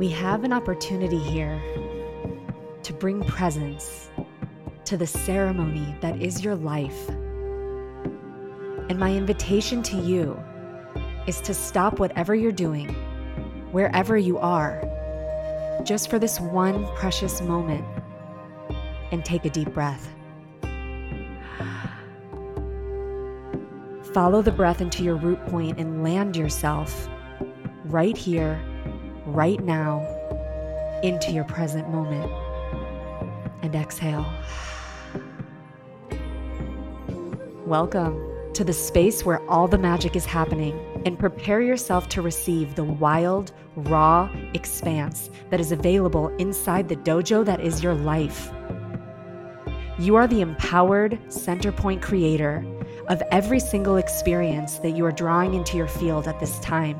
We have an opportunity here to bring presence to the ceremony that is your life. And my invitation to you is to stop whatever you're doing, wherever you are, just for this one precious moment and take a deep breath. Follow the breath into your root point and land yourself right here, right now, into your present moment. And exhale. Welcome to the space where all the magic is happening and prepare yourself to receive the wild, raw expanse that is available inside the dojo that is your life. You are the empowered center point creator of every single experience that you are drawing into your field at this time.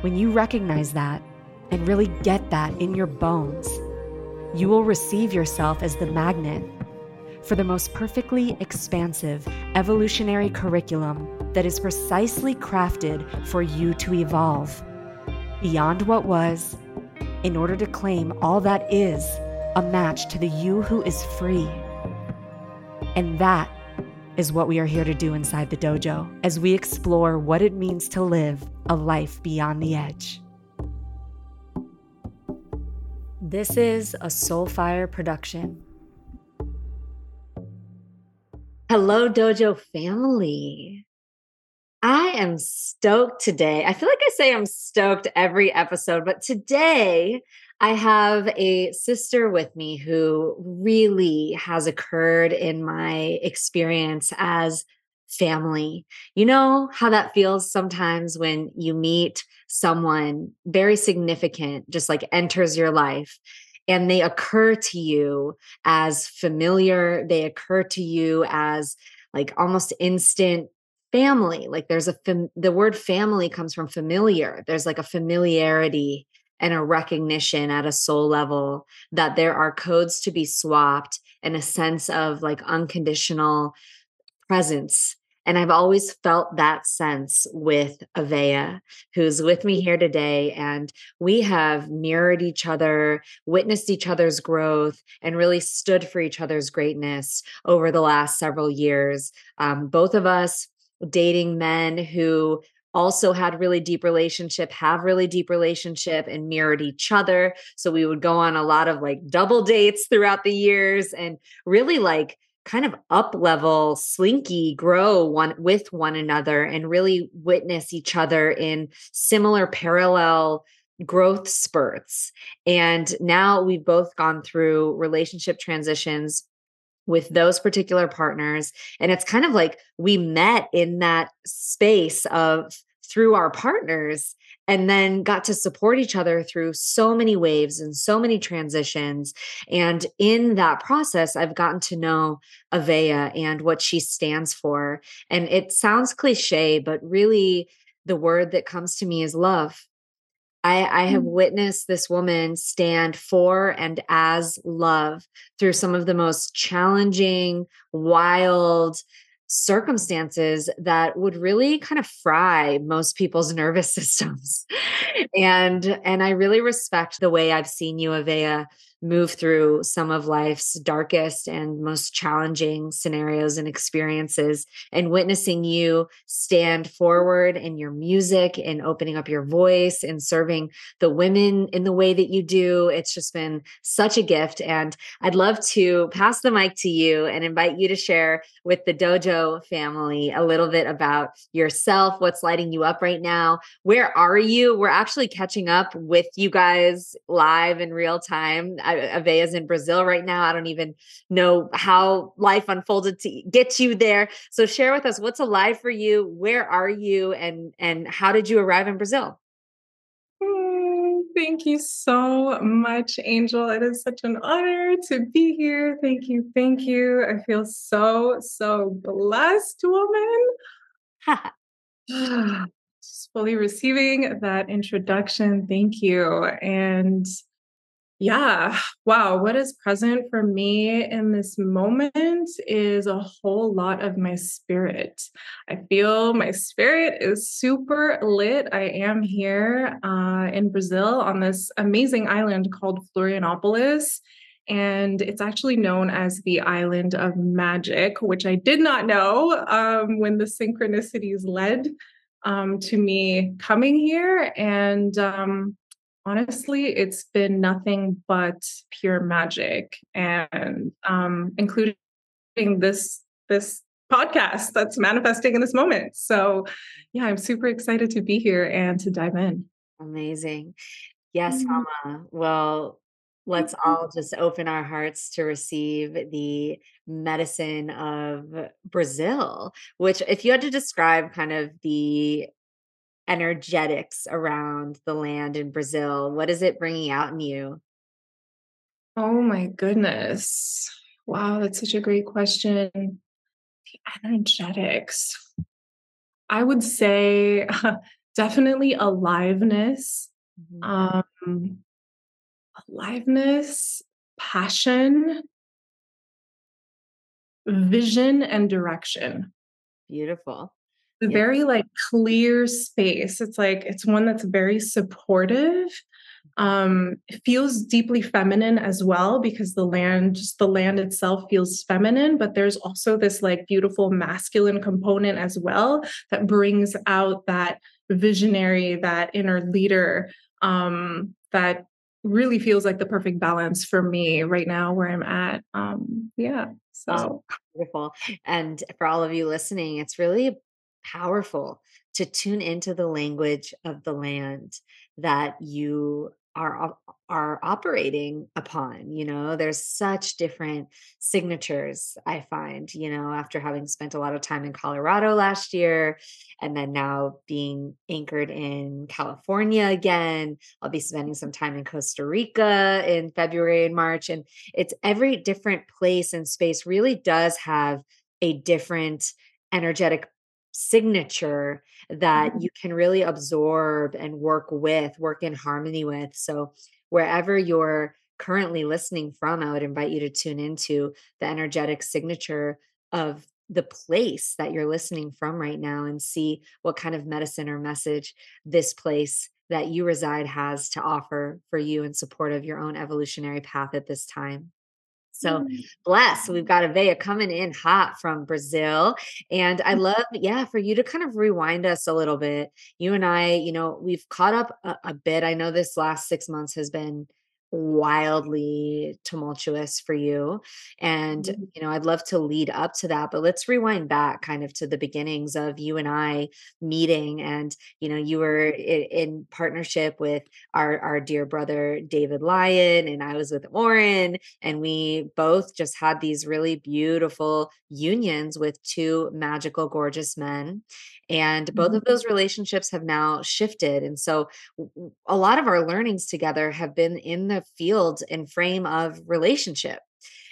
When you recognize that and really get that in your bones, you will receive yourself as the magnet for the most perfectly expansive evolutionary curriculum that is precisely crafted for you to evolve beyond what was in order to claim all that is a match to the you who is free. And that is what we are here to do inside the dojo as we explore what it means to live a life beyond the edge. This is a Soulfire production. Hello, Dojo family. I am stoked today. I feel like I say I'm stoked every episode, but today I have a sister with me who really has occurred in my experience as family. You know how that feels sometimes when you meet someone very significant, just like enters your life and they occur to you as familiar they occur to you as like almost instant family like there's a fam- the word family comes from familiar there's like a familiarity and a recognition at a soul level that there are codes to be swapped and a sense of like unconditional presence and I've always felt that sense with Aveyah, who's with me here today. And we have mirrored each other, witnessed each other's growth, and really stood for each other's greatness over the last several years. Um, both of us dating men who also had really deep relationship have really deep relationship and mirrored each other so we would go on a lot of like double dates throughout the years and really like kind of up level slinky grow one with one another and really witness each other in similar parallel growth spurts. And now we've both gone through relationship transitions with those particular partners and it's kind of like we met in that space of through our partners and then got to support each other through so many waves and so many transitions. And in that process, I've gotten to know Aveyah and what she stands for. And it sounds cliche, but really the word that comes to me is love. I, I, have mm. witnessed this woman stand for and as love through some of the most challenging, wild, circumstances that would really kind of fry most people's nervous systems. And and i really respect the way i've seen you Aveyah move through some of life's darkest and most challenging scenarios and experiences and witnessing you stand forward in your music and opening up your voice and serving the women in the way that you do. It's just been such a gift and i'd love to pass the mic to you and invite you to share with the dojo family a little bit about yourself what's lighting you up right now. Where are you? We're actually catching up with you guys live in real time Aveyah's in Brazil right now. I don't even know how life unfolded to get you there. So share with us what's alive for you. Where are you, and and how did you arrive in Brazil? Mm, thank you so much, Angel. It is such an honor to be here. Thank you. Thank you. I feel so, so blessed, woman. Just fully receiving that introduction. Thank you. And Yeah. Wow. What is present for me in this moment is a whole lot of my spirit. I feel my spirit is super lit. I am here uh, in Brazil on this amazing island called Florianopolis. And it's actually known as the island of magic, which I did not know um, when the synchronicities led um, to me coming here. And um, honestly, it's been nothing but pure magic, and um, including this this podcast that's manifesting in this moment. So, yeah, I'm super excited to be here and to dive in. Amazing. Yes, mm-hmm. Mama. Well, let's mm-hmm. all just open our hearts to receive the medicine of Brazil, which, if you had to describe kind of the energetics around the land in Brazil? What is it bringing out in you? Oh my goodness. Wow, that's such a great question. The energetics. I would say uh, definitely aliveness. Mm-hmm. Um, aliveness, passion, vision, and direction. Beautiful yeah. very like clear space. It's like it's one that's very supportive. Um, it feels deeply feminine as well because the land, just the land itself feels feminine, but there's also this like beautiful masculine component as well that brings out that visionary, that inner leader, um, that really feels like the perfect balance for me right now where I'm at. Um, yeah. So beautiful. And for all of you listening, it's really powerful to tune into the language of the land that you are are operating upon you know? There's such different signatures i find you know after having spent a lot of time in colorado last year and then now being anchored in california again. I'll be spending some time in costa rica in february and march and it's every different place and space really does have a different energetic signature that mm-hmm. you can really absorb and work with, work in harmony with. So, wherever you're currently listening from, I would invite you to tune into the energetic signature of the place that you're listening from right now and see what kind of medicine or message this place that you reside has to offer for you in support of your own evolutionary path at this time. So mm. bless. We've got Aveyah coming in hot from Brazil. And I mm. love, yeah, for you to kind of rewind us a little bit. You and I, you know, we've caught up a, a bit. I know this last six months has been wildly tumultuous for you and mm-hmm. you know i'd love to lead up to that but let's rewind back kind of to the beginnings of you and i meeting and you know you were in, in partnership with our our dear brother david lyon and i was with Oren and we both just had these really beautiful unions with two magical gorgeous men and both of mm-hmm. those relationships have now shifted. And so a lot of our learnings together have been in the field and frame of relationship.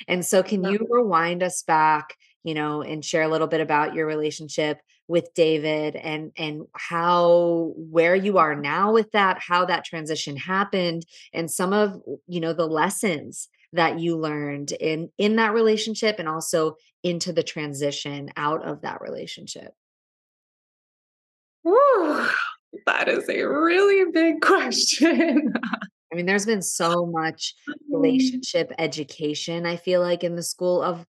And so, can you rewind us back, you know, and share a little bit about your relationship with David and and how where you are mm-hmm. now with that, how that transition happened, and some of you know the lessons that you learned in in that relationship and also into the transition out of that relationship that is a really big question. I mean, there's been so much mm-hmm. relationship education, I feel like, in the school of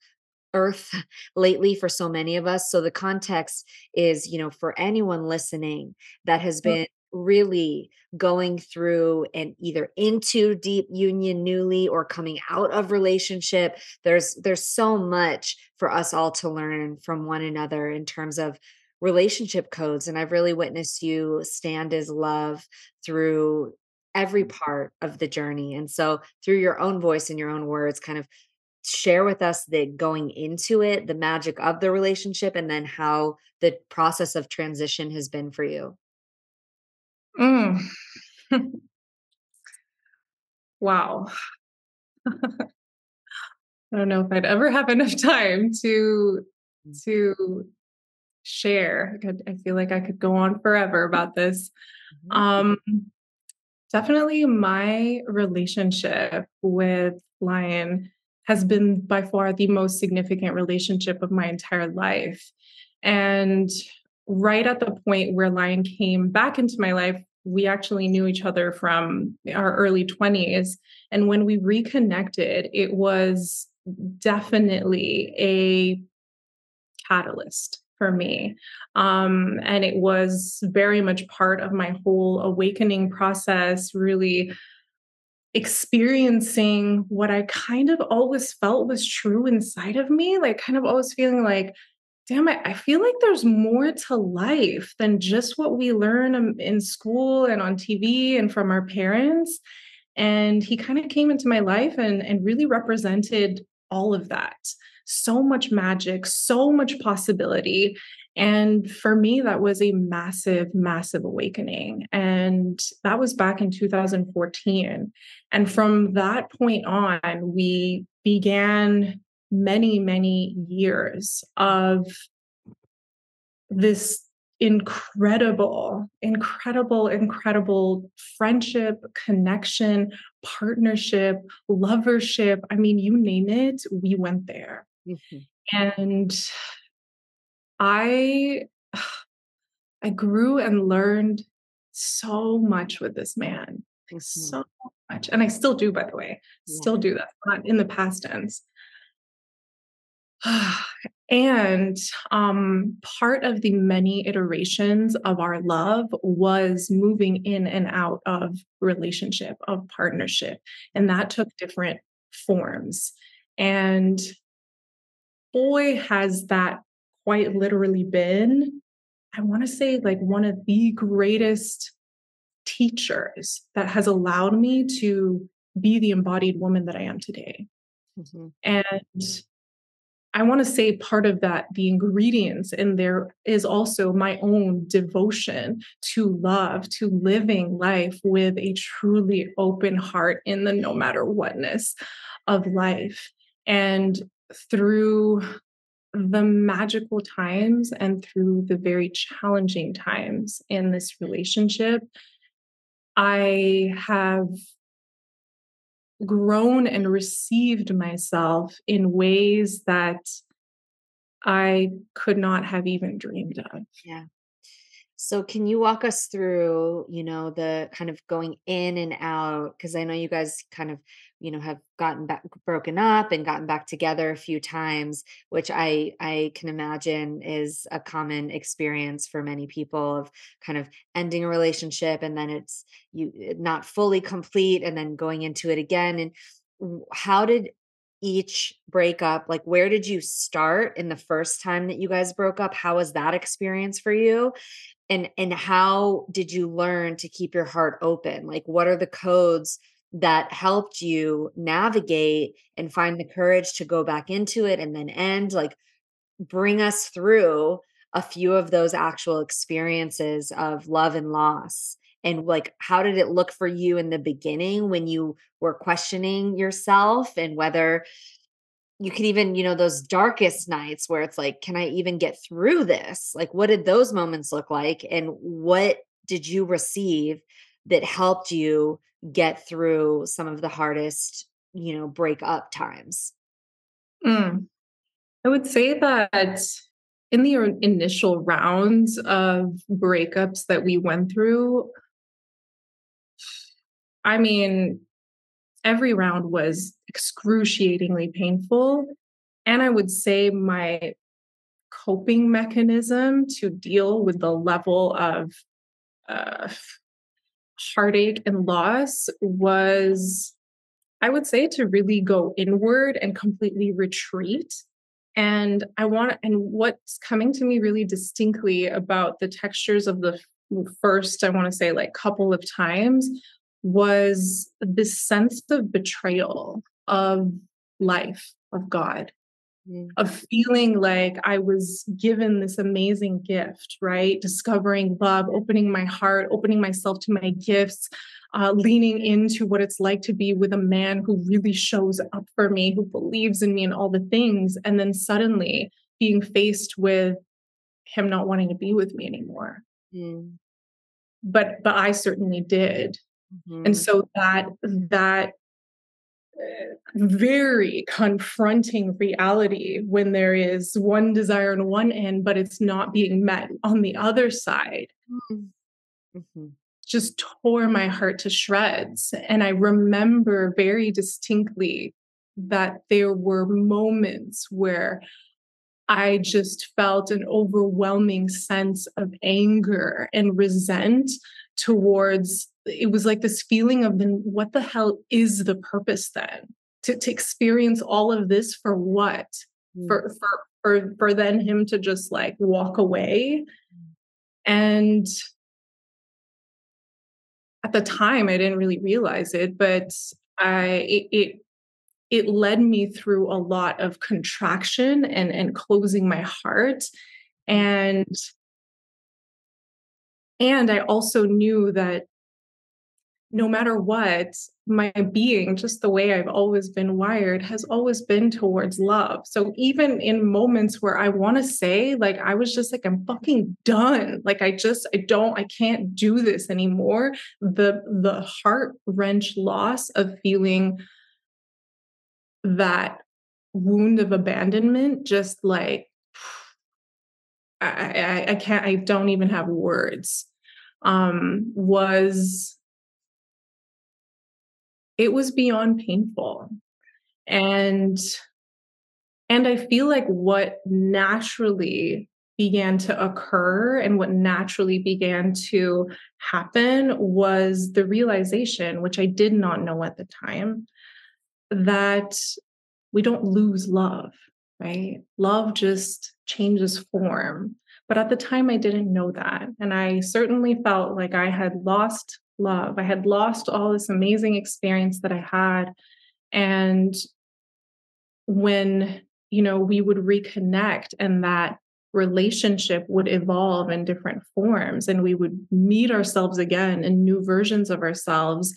earth lately for so many of us. So the context is, you know, for anyone listening that has been really going through and either into deep union newly or coming out of relationship there's there's so much for us all to learn from one another in terms of relationship codes and i've really witnessed you stand as love through every part of the journey and so through your own voice and your own words kind of share with us the going into it the magic of the relationship and then how the process of transition has been for you mm. wow I don't know if I'd ever have enough time to mm. to share. I, could, I feel like I could go on forever about this. Mm-hmm. Um, Definitely my relationship with Lion has been by far the most significant relationship of my entire life. And right at the point where Lion came back into my life, we actually knew each other from our early 20s. And when we reconnected, it was definitely a catalyst for me. Um, and it was very much part of my whole awakening process, really experiencing what I kind of always felt was true inside of me, like kind of always feeling like, damn I feel like there's more to life than just what we learn um, in school and on TV and from our parents. And he kind of came into my life and, and really represented all of that so much magic, so much possibility. And for me, that was a massive, massive awakening. And that was back in 2014. And from that point on, we began many, many years of this incredible, incredible, incredible friendship, connection, partnership, lovership. I mean, you name it, we went there. Mm-hmm. And I I grew and learned so much with this man. Mm-hmm. So much. And I still do, by the way. Still do that. Not in the past tense. and um, part of the many iterations of our love was moving in and out of relationship, of partnership. And that took different forms. And boy, has that quite literally been, I want to say, like one of the greatest teachers that has allowed me to be the embodied woman that I am today. Mm-hmm. And I want to say part of that, the ingredients in there is also my own devotion to love, to living life with a truly open heart in the no matter whatness of life. And through the magical times and through the very challenging times in this relationship, I have grown and received myself in ways that I could not have even dreamed of. Yeah. So can you walk us through, you know, the kind of going in and out because I know you guys kind of, you know, have gotten back broken up and gotten back together a few times, which I I can imagine is a common experience for many people of kind of ending a relationship and then it's you eh, not fully complete and then going into it again. And how did each breakup like where did you start in the first time that you guys broke up? How was that experience for you? And and how did you learn to keep your heart open? Like what are the codes that helped you navigate and find the courage to go back into it and then end like bring us through a few of those actual experiences of love and loss? And like how did it look for you in the beginning when you were questioning yourself and whether you could even you know those darkest nights where it's like can i even get through this? Like what did those moments look like and what did you receive that helped you get through some of the hardest you know break up times mm. i would say that in the initial rounds of breakups that we went through i mean every round was excruciatingly painful. And I would say my coping mechanism to deal with the level of uh, heartache and loss was, I would say, to really go inward and completely retreat. And I want, and what's coming to me really distinctly about the textures of the first, I want to say, like couple of times was this sense of betrayal of life, of God, mm. of feeling like I was given this amazing gift, right? Discovering love, opening my heart, opening myself to my gifts, uh, leaning into what it's like to be with a man who really shows up for me, who believes in me and all the things. And then suddenly being faced with him not wanting to be with me anymore. Mm. But but I certainly did Mm-hmm. And so that that very confronting reality when there is one desire on one end, but it's not being met on the other side. Mm-hmm. mm-hmm. Just tore my heart to shreds. And I remember very distinctly that there were moments where I just felt an overwhelming sense of anger and resent towards it was like this feeling of then what the hell is the purpose then? To, to experience all of this for what? Mm. for for for for then him to just like walk away? And at the time i didn't really realize it but i it, it it led me through a lot of contraction and and closing my heart. And and i also knew that no matter what, my being, just the way I've always been wired, has always been towards love. So even in moments where I want to say, like, I was just like, I'm fucking done. Like, I just, I don't, I can't do this anymore. The the heart wrench loss of feeling that wound of abandonment, just like I, I, I can't, I don't even have words. Um, was it was beyond painful. And and i feel like what naturally began to occur and what naturally began to happen was the realization which i did not know at the time that we don't lose love right? Love just changes form. But at the time i didn't know that. And i certainly felt like i had lost love. I had lost all this amazing experience that I had. And when, you know, we would reconnect and that relationship would evolve in different forms and we would meet ourselves again in new versions of ourselves.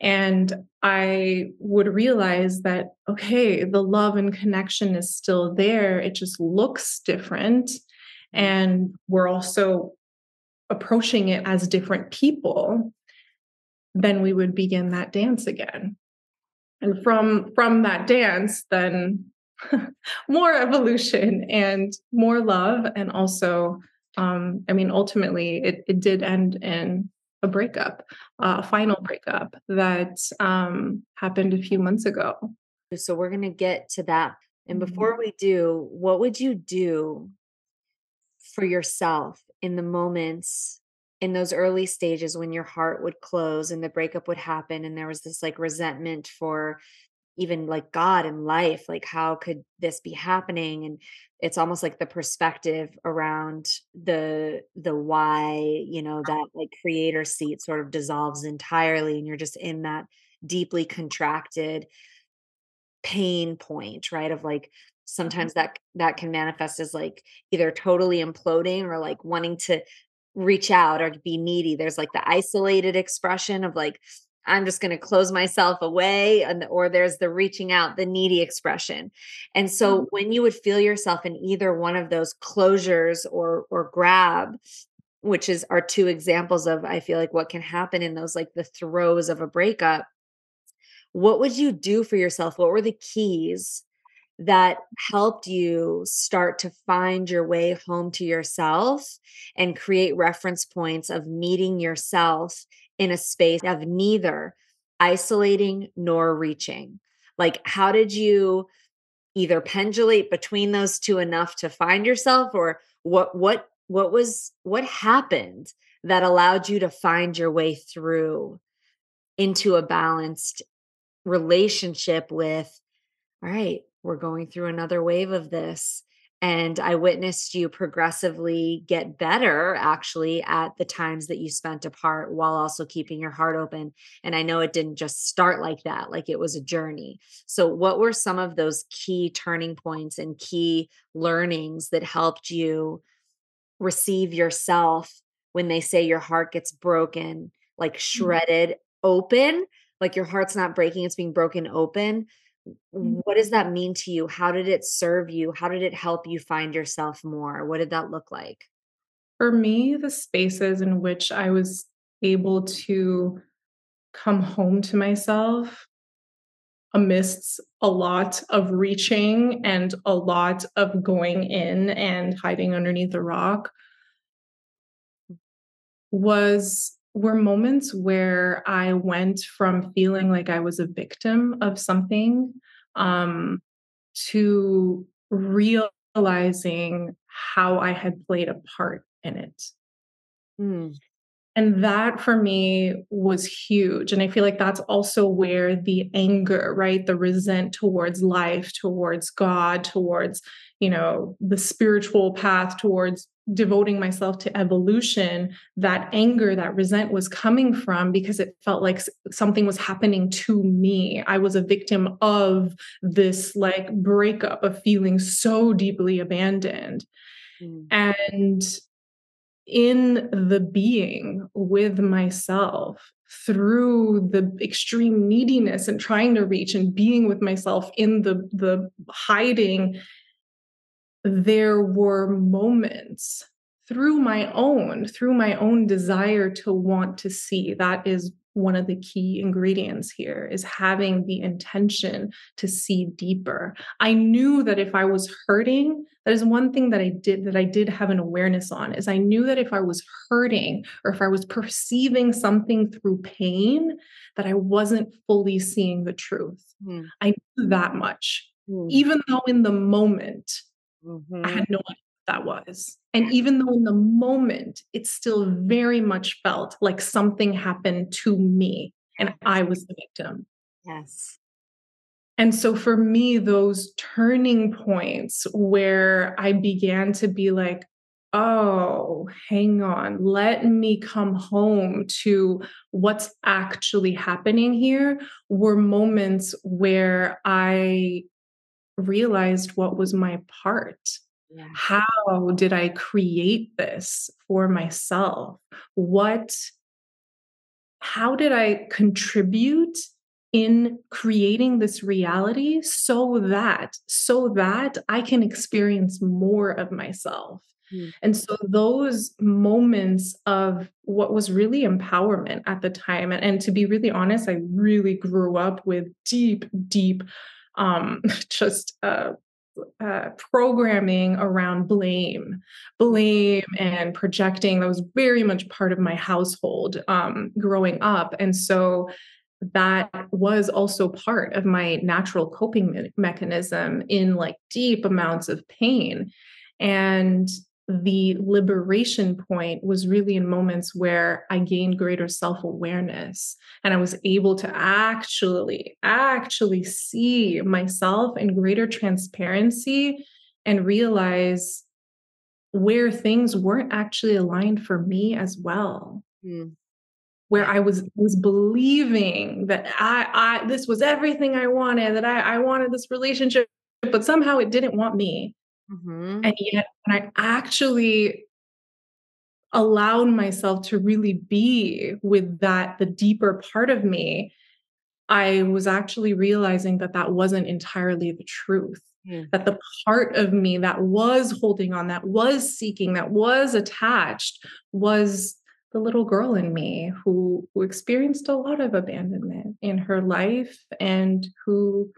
And I would realize that, okay, the love and connection is still there. It just looks different. And we're also approaching it as different people then we would begin that dance again. And from from that dance then more evolution and more love and also um i mean ultimately it, it did end in a breakup uh, a final breakup that um happened a few months ago. So we're going to get to that. And mm-hmm. before we do what would you do for yourself in the moments in those early stages when your heart would close and the breakup would happen and there was this like resentment for even like god and life like how could this be happening and it's almost like the perspective around the the why you know that like creator seat sort of dissolves entirely and you're just in that deeply contracted pain point right of like mm-hmm. sometimes that that can manifest as like either totally imploding or like wanting to reach out or to be needy. There's like the isolated expression of like, I'm just going to close myself away. And, or there's the reaching out, the needy expression. And so mm-hmm. when you would feel yourself in either one of those closures or, or grab, which is are two examples of, I feel like what can happen in those, like the throes of a breakup. What would you do for yourself? What were the keys that helped you start to find your way home to yourself and create reference points of meeting yourself in a space of neither isolating nor reaching? Like, how did you either pendulate between those two enough to find yourself or what what what was what happened that allowed you to find your way through into a balanced relationship with all right we're going through another wave of this. And I witnessed you progressively get better actually at the times that you spent apart while also keeping your heart open. And I know it didn't just start like that, like it was a journey. So, what were some of those key turning points and key learnings that helped you receive yourself when they say your heart gets broken, like mm. shredded open? Like your heart's not breaking, it's being broken open Mm-hmm. Mm-hmm. what does that mean to you? How did it serve you? How did it help you find yourself more? What did that look like? For me the spaces in which i was able to come home to myself amidst a lot of reaching and a lot of going in and hiding underneath a rock mm. was were moments where I went from feeling like I was a victim of something um, to realizing how I had played a part in it. Mm. And that for me was huge. And I feel like that's also where the anger, right? The resent towards life, towards God, towards, you know, the spiritual path, towards devoting myself to evolution, that anger, that resent was coming from because it felt like something was happening to me. I was a victim of this like breakup of feeling so deeply abandoned. Mm. And in the being with myself through the extreme neediness and trying to reach and being with myself in the the hiding there were moments through my own through my own desire to want to see that is one of the key ingredients here is having the intention to see deeper. I knew that if I was hurting, that is one thing that I did that I did have an awareness on is I knew that if I was hurting or if I was perceiving something through pain that I wasn't fully seeing the truth. Mm. I knew that much. Mm. Even though in the moment mm-hmm. I had no idea that was. And even though in the moment it still very much felt like something happened to me and I was the victim. Yes. And so for me, those turning points where I began to be like, oh, hang on, let me come home to what's actually happening here were moments where I realized what was my part yeah. How did I create this for myself? What, how did I contribute in creating this reality so that, so that I can experience more of myself? Mm. And so those moments of what was really empowerment at the time, and, and to be really honest, I really grew up with deep, deep um just uh uh, programming around blame, blame and projecting. That was very much part of my household um, growing up. And so that was also part of my natural coping me- mechanism in like deep amounts of pain. And the liberation point was really in moments where I gained greater self awareness and I was able to actually, actually see myself in greater transparency and realize where things weren't actually aligned for me as well. Mm. Where I was was believing that I I this was everything I wanted, that I, I wanted this relationship, but somehow it didn't want me Mm-hmm. And yet, when I actually allowed myself to really be with that, the deeper part of me, I was actually realizing that that wasn't entirely the truth. Mm. That the part of me that was holding on, that was seeking, that was attached, was the little girl in me who, who experienced a lot of abandonment in her life and who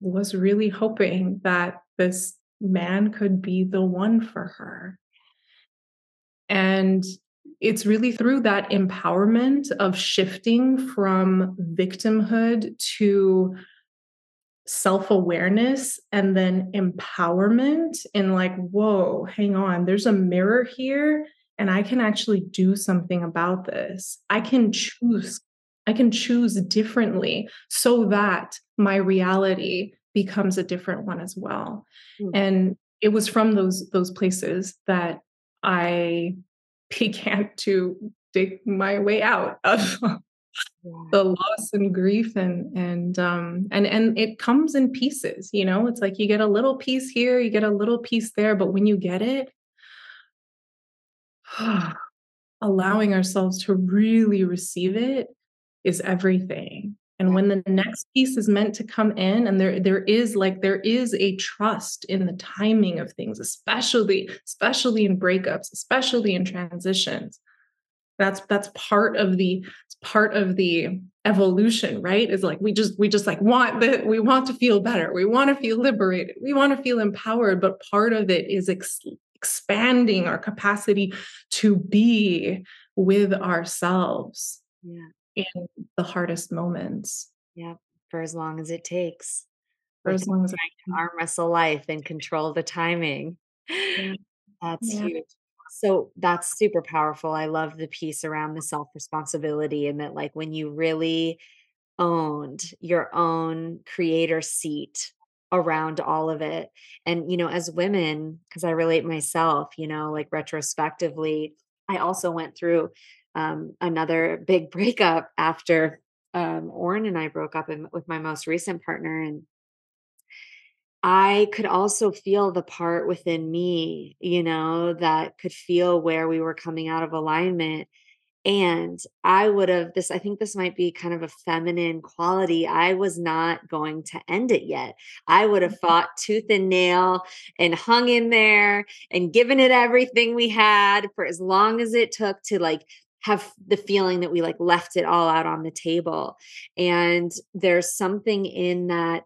was really hoping that this man could be the one for her. And it's really through that empowerment of shifting from victimhood to self awareness and then empowerment in like, whoa, hang on, there's a mirror here and I can actually do something about this. I can choose. I can choose differently so that my reality becomes a different one as well. Mm. And it was from those those places that I began to dig my way out of the loss and grief and and um and and it comes in pieces you know it's like you get a little piece here you get a little piece there but when you get it allowing ourselves to really receive it is everything and when the next piece is meant to come in and there there is like there is a trust in the timing of things especially especially in breakups especially in transitions that's that's part of the part of the evolution right? Is like we just we just like want that we want to feel better we want to feel liberated we want to feel empowered but part of it is ex- expanding our capacity to be with ourselves. Yeah in the hardest moments yeah for as long as it takes for as long as I can arm wrestle life and control the timing yeah. that's yeah. huge so that's super powerful. I love the piece around the self responsibility and that, like, when you really owned your own creator seat around all of it. And, you know, as women, because I relate myself, you know, like retrospectively, I also went through um, another big breakup after um, Oren and I broke up in, with my most recent partner. And I could also feel the part within me, you know, that could feel where we were coming out of alignment. And I would have this, I think this might be kind of a feminine quality. I was not going to end it yet. I would have mm-hmm. fought tooth and nail and hung in there and given it everything we had for as long as it took to like have the feeling that we like left it all out on the table. And there's something in that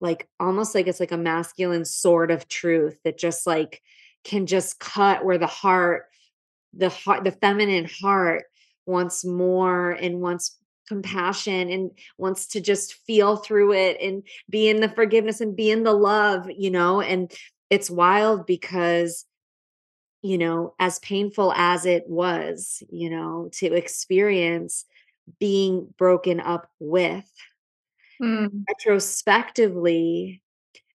like almost like it's like a masculine sword of truth that just like can just cut where the heart the heart the feminine heart wants more and wants compassion and wants to just feel through it and be in the forgiveness and be in the love you know and it's wild because you know as painful as it was you know to experience being broken up with Mm. Retrospectively,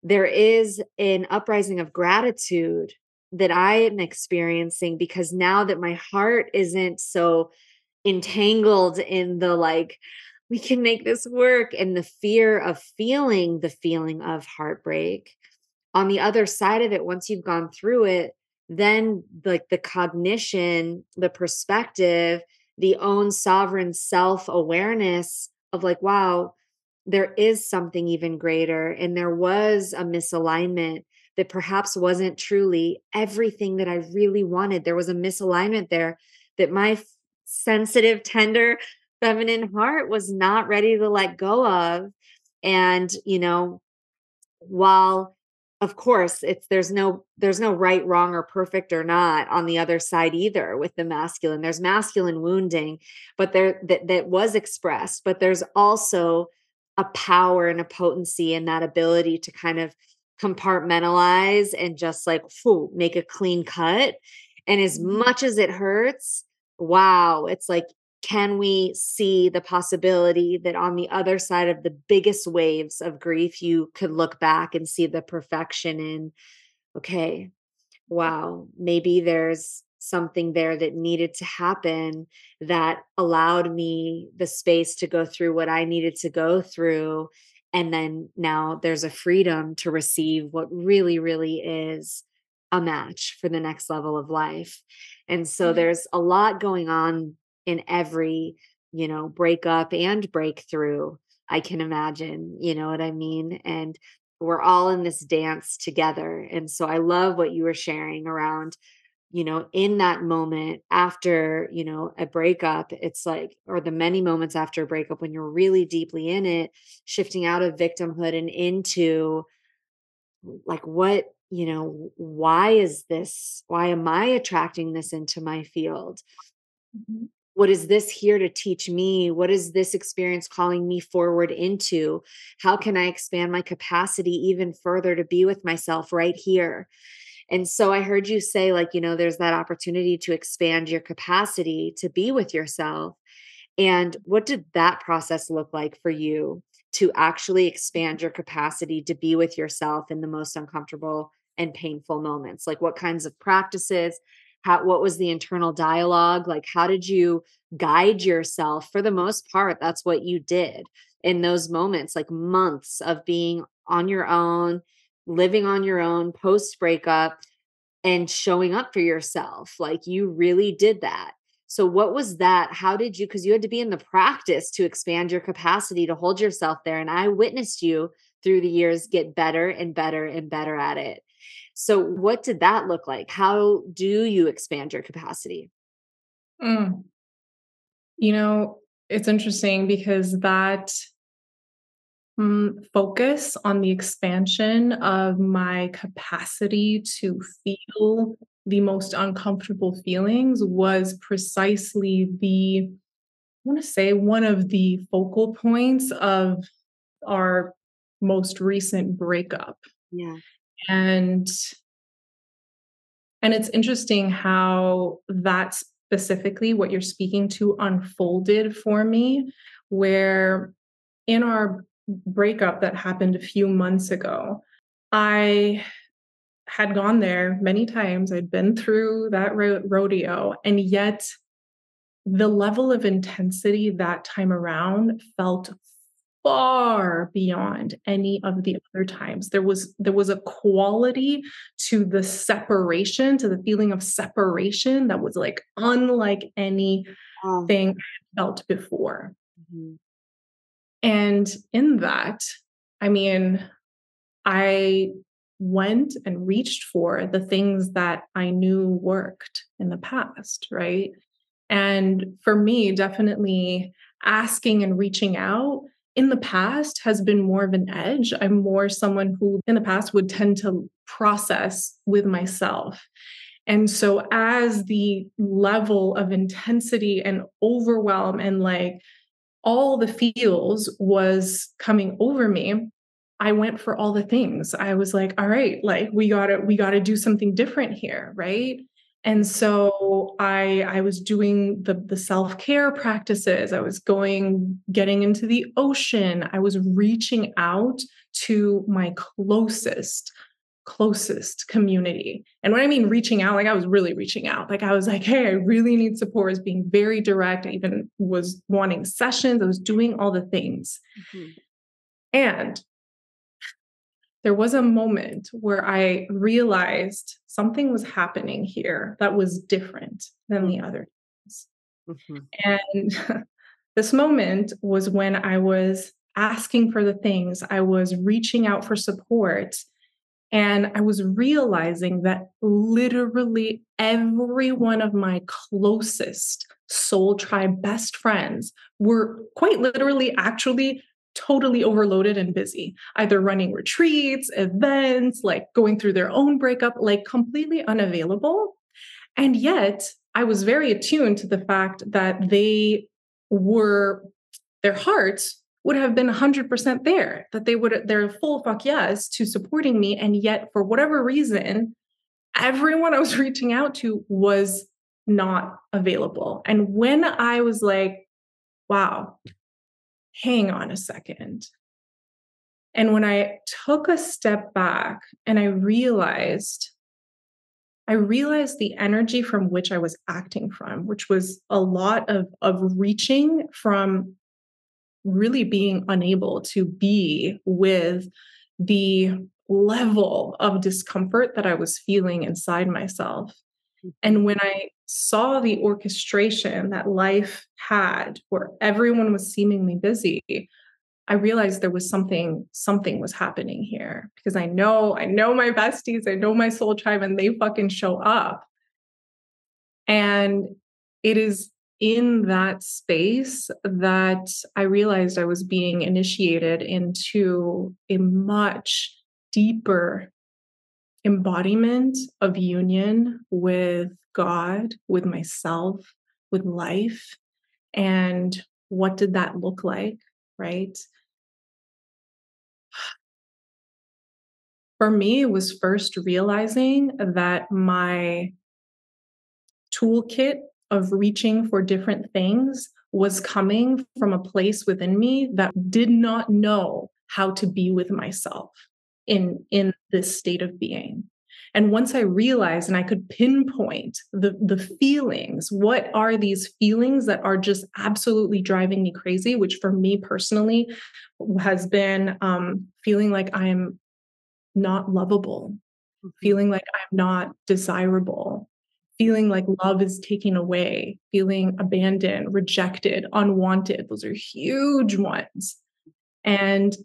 there is an uprising of gratitude that I am experiencing because now that my heart isn't so entangled in the like, we can make this work and the fear of feeling the feeling of heartbreak. On the other side of it, once you've gone through it, then like the cognition, the perspective, the own sovereign self awareness of like, wow, there is something even greater and there was a misalignment that perhaps wasn't truly everything that I really wanted. There was a misalignment there that my sensitive, tender, feminine heart was not ready to let go of. And, you know, while of course it's there's no there's no right wrong or perfect or not on the other side either with the masculine there's masculine wounding but there that that was expressed but there's also a power and a potency and that ability to kind of compartmentalize and just like whew, make a clean cut. And as mm-hmm. much as it hurts, wow, it's like, can we see the possibility that on the other side of the biggest waves of grief, you could look back and see the perfection in, okay, wow, maybe there's something there that needed to happen that allowed me the space to go through what I needed to go through. And then now there's a freedom to receive what really, really is a match for the next level of life. And so mm-hmm. there's a lot going on in every, you know, breakup and breakthrough. I can imagine, you know what I mean? And we're all in this dance together. And so I love what you were sharing around you know in that moment after you know a breakup it's like or the many moments after a breakup when you're really deeply in it shifting out of victimhood and into like what you know why is this why am i attracting this into my field mm-hmm. What is this here to teach me what is this experience calling me forward into how can i expand my capacity even further to be with myself right here and so I heard you say, like, you know, there's that opportunity to expand your capacity to be with yourself. And what did that process look like for you to actually expand your capacity to be with yourself in the most uncomfortable and painful moments? Like, what kinds of practices? How, what was the internal dialogue? Like, how did you guide yourself? For the most part, that's what you did in those moments, like months of being on your own living on your own post breakup and showing up for yourself. Like you really did that. So, what was that? How did you? Because you had to be in the practice to expand your capacity to hold yourself there. And I witnessed you through the years get better and better and better at it. So, what did that look like? How do you expand your capacity? Mm. You know, it's interesting because that mm, focus on the expansion of my capacity to feel the most uncomfortable feelings was precisely the, I want to say, one of the focal points of our most recent breakup. Yeah. And and it's interesting how that specifically what you're speaking to unfolded for me where in our breakup that happened a few months ago I had gone there many times. I'd been through that ro- rodeo, and yet the level of intensity that time around felt far beyond any of the other times there was there was a quality to the separation to the feeling of separation that was like unlike anything oh. felt before mm-hmm. and in that i mean i went and reached for the things that I knew worked in the past, right? And for me, definitely asking and reaching out in the past has been more of an edge. I'm more someone who in the past would tend to process with myself. And so, as the level of intensity and overwhelm and like all the feels was coming over me, I went for all the things. I was like, all right, like we got to we got to do something different here, right? And so I I was doing the the self-care practices. I was going getting into the ocean. I was reaching out to my closest closest community. And when I mean reaching out, like I was really reaching out. Like I was like, hey, I really need support. I was being very direct. I even was wanting sessions. I was doing all the things. Mm-hmm. And there was a moment where I realized something was happening here that was different than the mm-hmm. other things. Mm-hmm. And this moment was when I was asking for the things, I was reaching out for support. And I was realizing that literally every one of my closest soul tribe best friends were quite literally actually totally overloaded and busy, either running retreats, events, like going through their own breakup, like completely unavailable. And yet, I was very attuned to the fact that they were, their hearts would have been 100% there, that they would, they're full fuck yes to supporting me. And yet, for whatever reason, everyone I was reaching out to was not available. And when I was like, wow, hang on a second. And when I took a step back and I realized, I realized the energy from which I was acting from, which was a lot of, of reaching from really being unable to be with the level of discomfort that I was feeling inside myself. Mm. And when I saw the orchestration that life had where everyone was seemingly busy, I realized there was something, something was happening here because I know, I know my besties, I know my soul tribe, and they fucking show up. And it is in that space that I realized I was being initiated into a much deeper embodiment of union with God, with myself, with life. And what did that look like? Right. For me, it was first realizing that my toolkit of reaching for different things was coming from a place within me that did not know how to be with myself in in this state of being and once i realized and i could pinpoint the the feelings what are these feelings that are just absolutely driving me crazy which for me personally has been um, feeling like i'm not lovable mm-hmm. feeling like i'm not desirable feeling like love is taken away feeling abandoned rejected unwanted those are huge ones and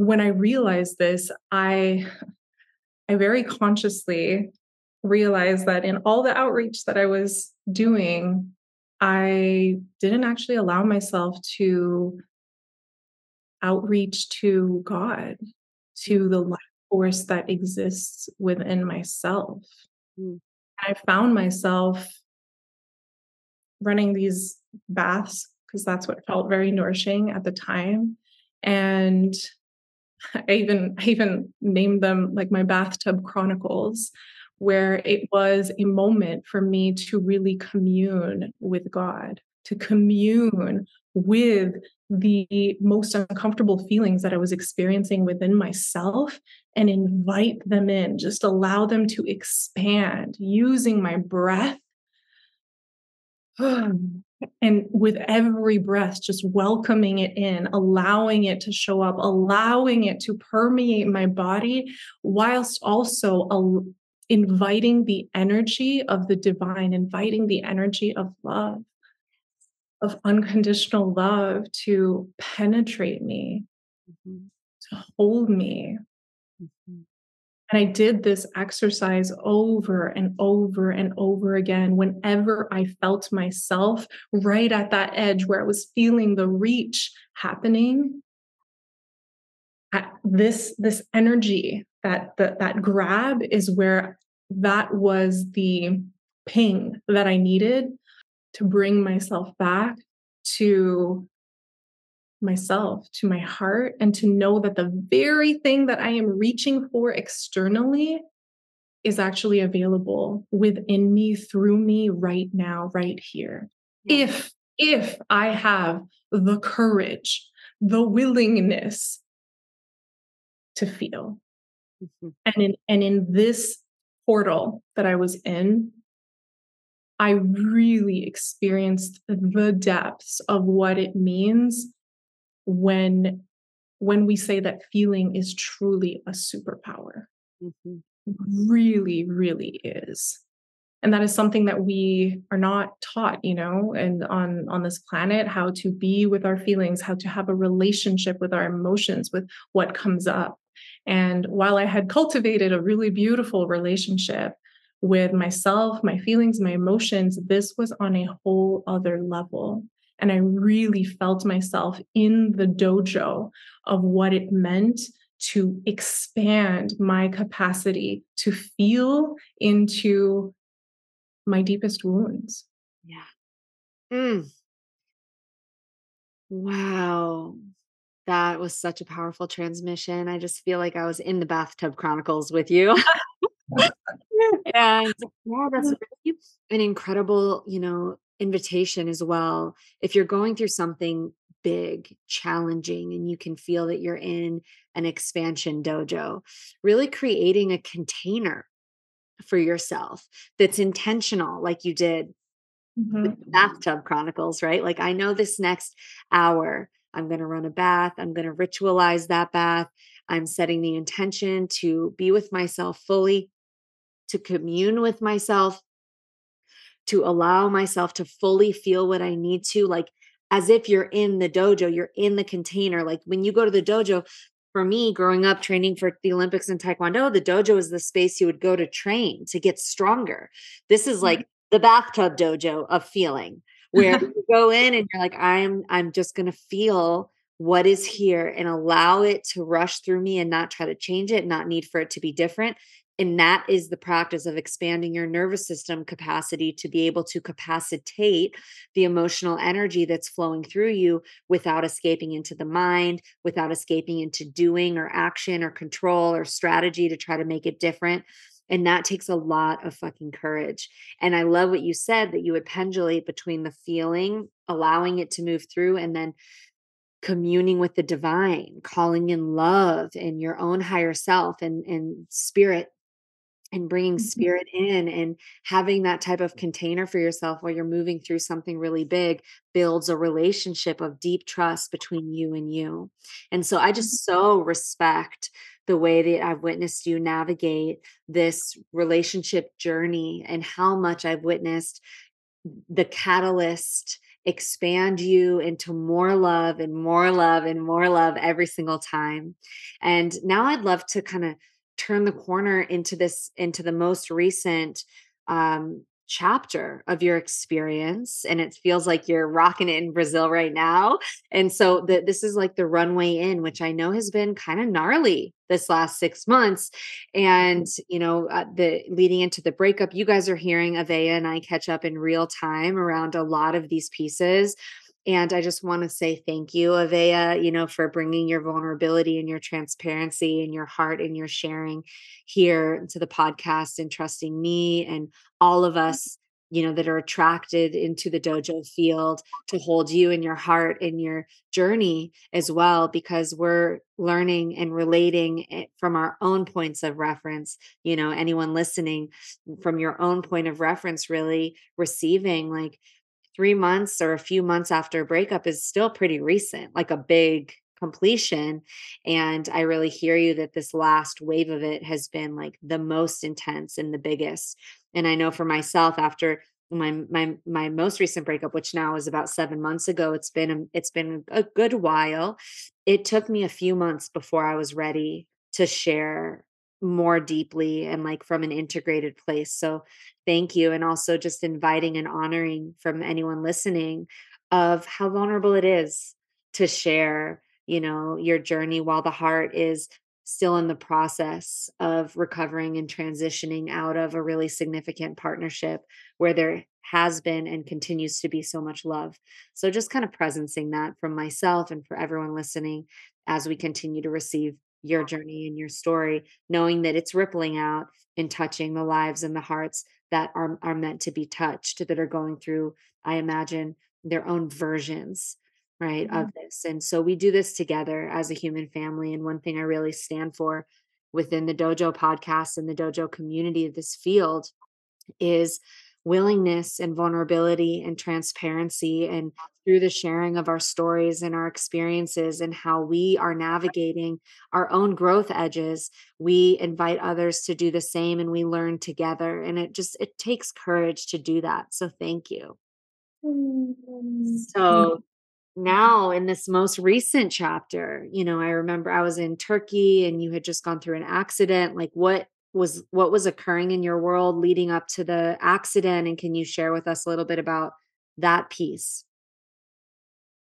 when I realized this, I I very consciously realized that in all the outreach that I was doing, I didn't actually allow myself to outreach to God, to the life force that exists within myself. Mm. I found myself running these baths because that's what felt very nourishing at the time. And I even I even named them like my bathtub chronicles, where it was a moment for me to really commune with God, to commune with the most uncomfortable feelings that I was experiencing within myself and invite them in, just allow them to expand using my breath. Um, and with every breath, just welcoming it in, allowing it to show up, allowing it to permeate my body, whilst also inviting the energy of the divine, inviting the energy of love of unconditional love to penetrate me, mm-hmm. to hold me. Mm-hmm. And I did this exercise over and over and over again whenever I felt myself right at that edge where I was feeling the reach happening. This, this energy, that, that, that grab is where that was the ping that I needed to bring myself back to myself, to my heart, and to know that the very thing that I am reaching for externally is actually available within me, through me, right now, right here. Yeah. If if I have the courage, the willingness to feel. Mm-hmm. And in and in this portal that I was in, I really experienced the depths of what it means when when we say that feeling is truly a superpower. Mm-hmm. Really, really is. And that is something that we are not taught, you know, and on on this planet how to be with our feelings, how to have a relationship with our emotions, with what comes up. And while I had cultivated a really beautiful relationship with myself, my feelings, my emotions, this was on a whole other level. And I really felt myself in the dojo of what it meant to expand my capacity to feel into my deepest wounds. Yeah. Mm. Wow. That was such a powerful transmission. I just feel like I was in the bathtub chronicles with you. and yeah, that's really an incredible, you know, invitation as well. If you're going through something big, challenging, and you can feel that you're in an expansion dojo, really creating a container for yourself that's intentional, like you did mm-hmm. bathtub chronicles, right? Like, I know this next hour, I'm going to run a bath, I'm going to ritualize that bath. I'm setting the intention to be with myself fully to commune with myself, to allow myself to fully feel what I need to, like as if you're in the dojo, you're in the container. Like when you go to the dojo, for me, growing up training for the Olympics and Taekwondo, the dojo is the space you would go to train to get stronger. This is mm-hmm. like the bathtub dojo of feeling, where you go in and you're like, I'm I'm just gonna feel what is here and allow it to rush through me and not try to change it, not need for it to be different. And that is the practice of expanding your nervous system capacity to be able to capacitate the emotional energy that's flowing through you without escaping into the mind, without escaping into doing or action or control or strategy to try to make it different. And that takes a lot of fucking courage. And I love what you said that you would pendulate between the feeling, allowing it to move through, and then communing with the divine, calling in love and your own higher self and, and spirit and bringing mm-hmm. spirit in and having that type of container for yourself while you're moving through something really big builds a relationship of deep trust between you and you. And so I just mm-hmm. so respect the way that I've witnessed you navigate this relationship journey and how much I've witnessed the catalyst expand you into more love and more love and more love every single time. And now I'd love to kind of turn the corner into this into the most recent um chapter of your experience and it feels like you're rocking it in Brazil right now. And so the, this is like the runway in, which I know has been kind of gnarly this last six months. And, you know, uh, the leading into the breakup, you guys are hearing Aveyah and I catch up in real time around a lot of these pieces. And I just want to say thank you, Aveyah, you know, for bringing your vulnerability and your transparency and your heart and your sharing here to the podcast and trusting me and all of mm-hmm. us, you know, that are attracted into the dojo field to hold you in your heart in your journey as well, because we're learning and relating eh, from our own points of reference. You know, anyone listening from your own point of reference, really receiving like, three months or a few months after a breakup is still pretty recent, like a big completion. And I really hear you that this last wave of it has been like the most intense and the biggest. And I know for myself, after my my my most recent breakup which now is about 7 months ago it's been a, it's been a good while it took me a few months before I was ready to share more deeply and like from an integrated place. So thank you. And also just inviting and honoring from anyone listening of how vulnerable it is to share, you know, your journey while the heart is still in the process of recovering and transitioning out of a really significant partnership where there has been and continues to be so much love. So just kind of presencing that from myself and for everyone listening as we continue to receive your journey and your story, knowing that it's rippling out and touching the lives and the hearts that are, are meant to be touched, that are going through, I imagine, their own versions, right, mm-hmm. of this. And so we do this together as a human family. And one thing I really stand for within the Dojo podcast and the Dojo community of this field is willingness and vulnerability and transparency and through the sharing of our stories and our experiences and how we are navigating our own growth edges we invite others to do the same and we learn together and it just it takes courage to do that so thank you mm-hmm. so now in this most recent chapter you know i remember i was in turkey and you had just gone through an accident like what was what was occurring in your world leading up to the accident and can you share with us a little bit about that piece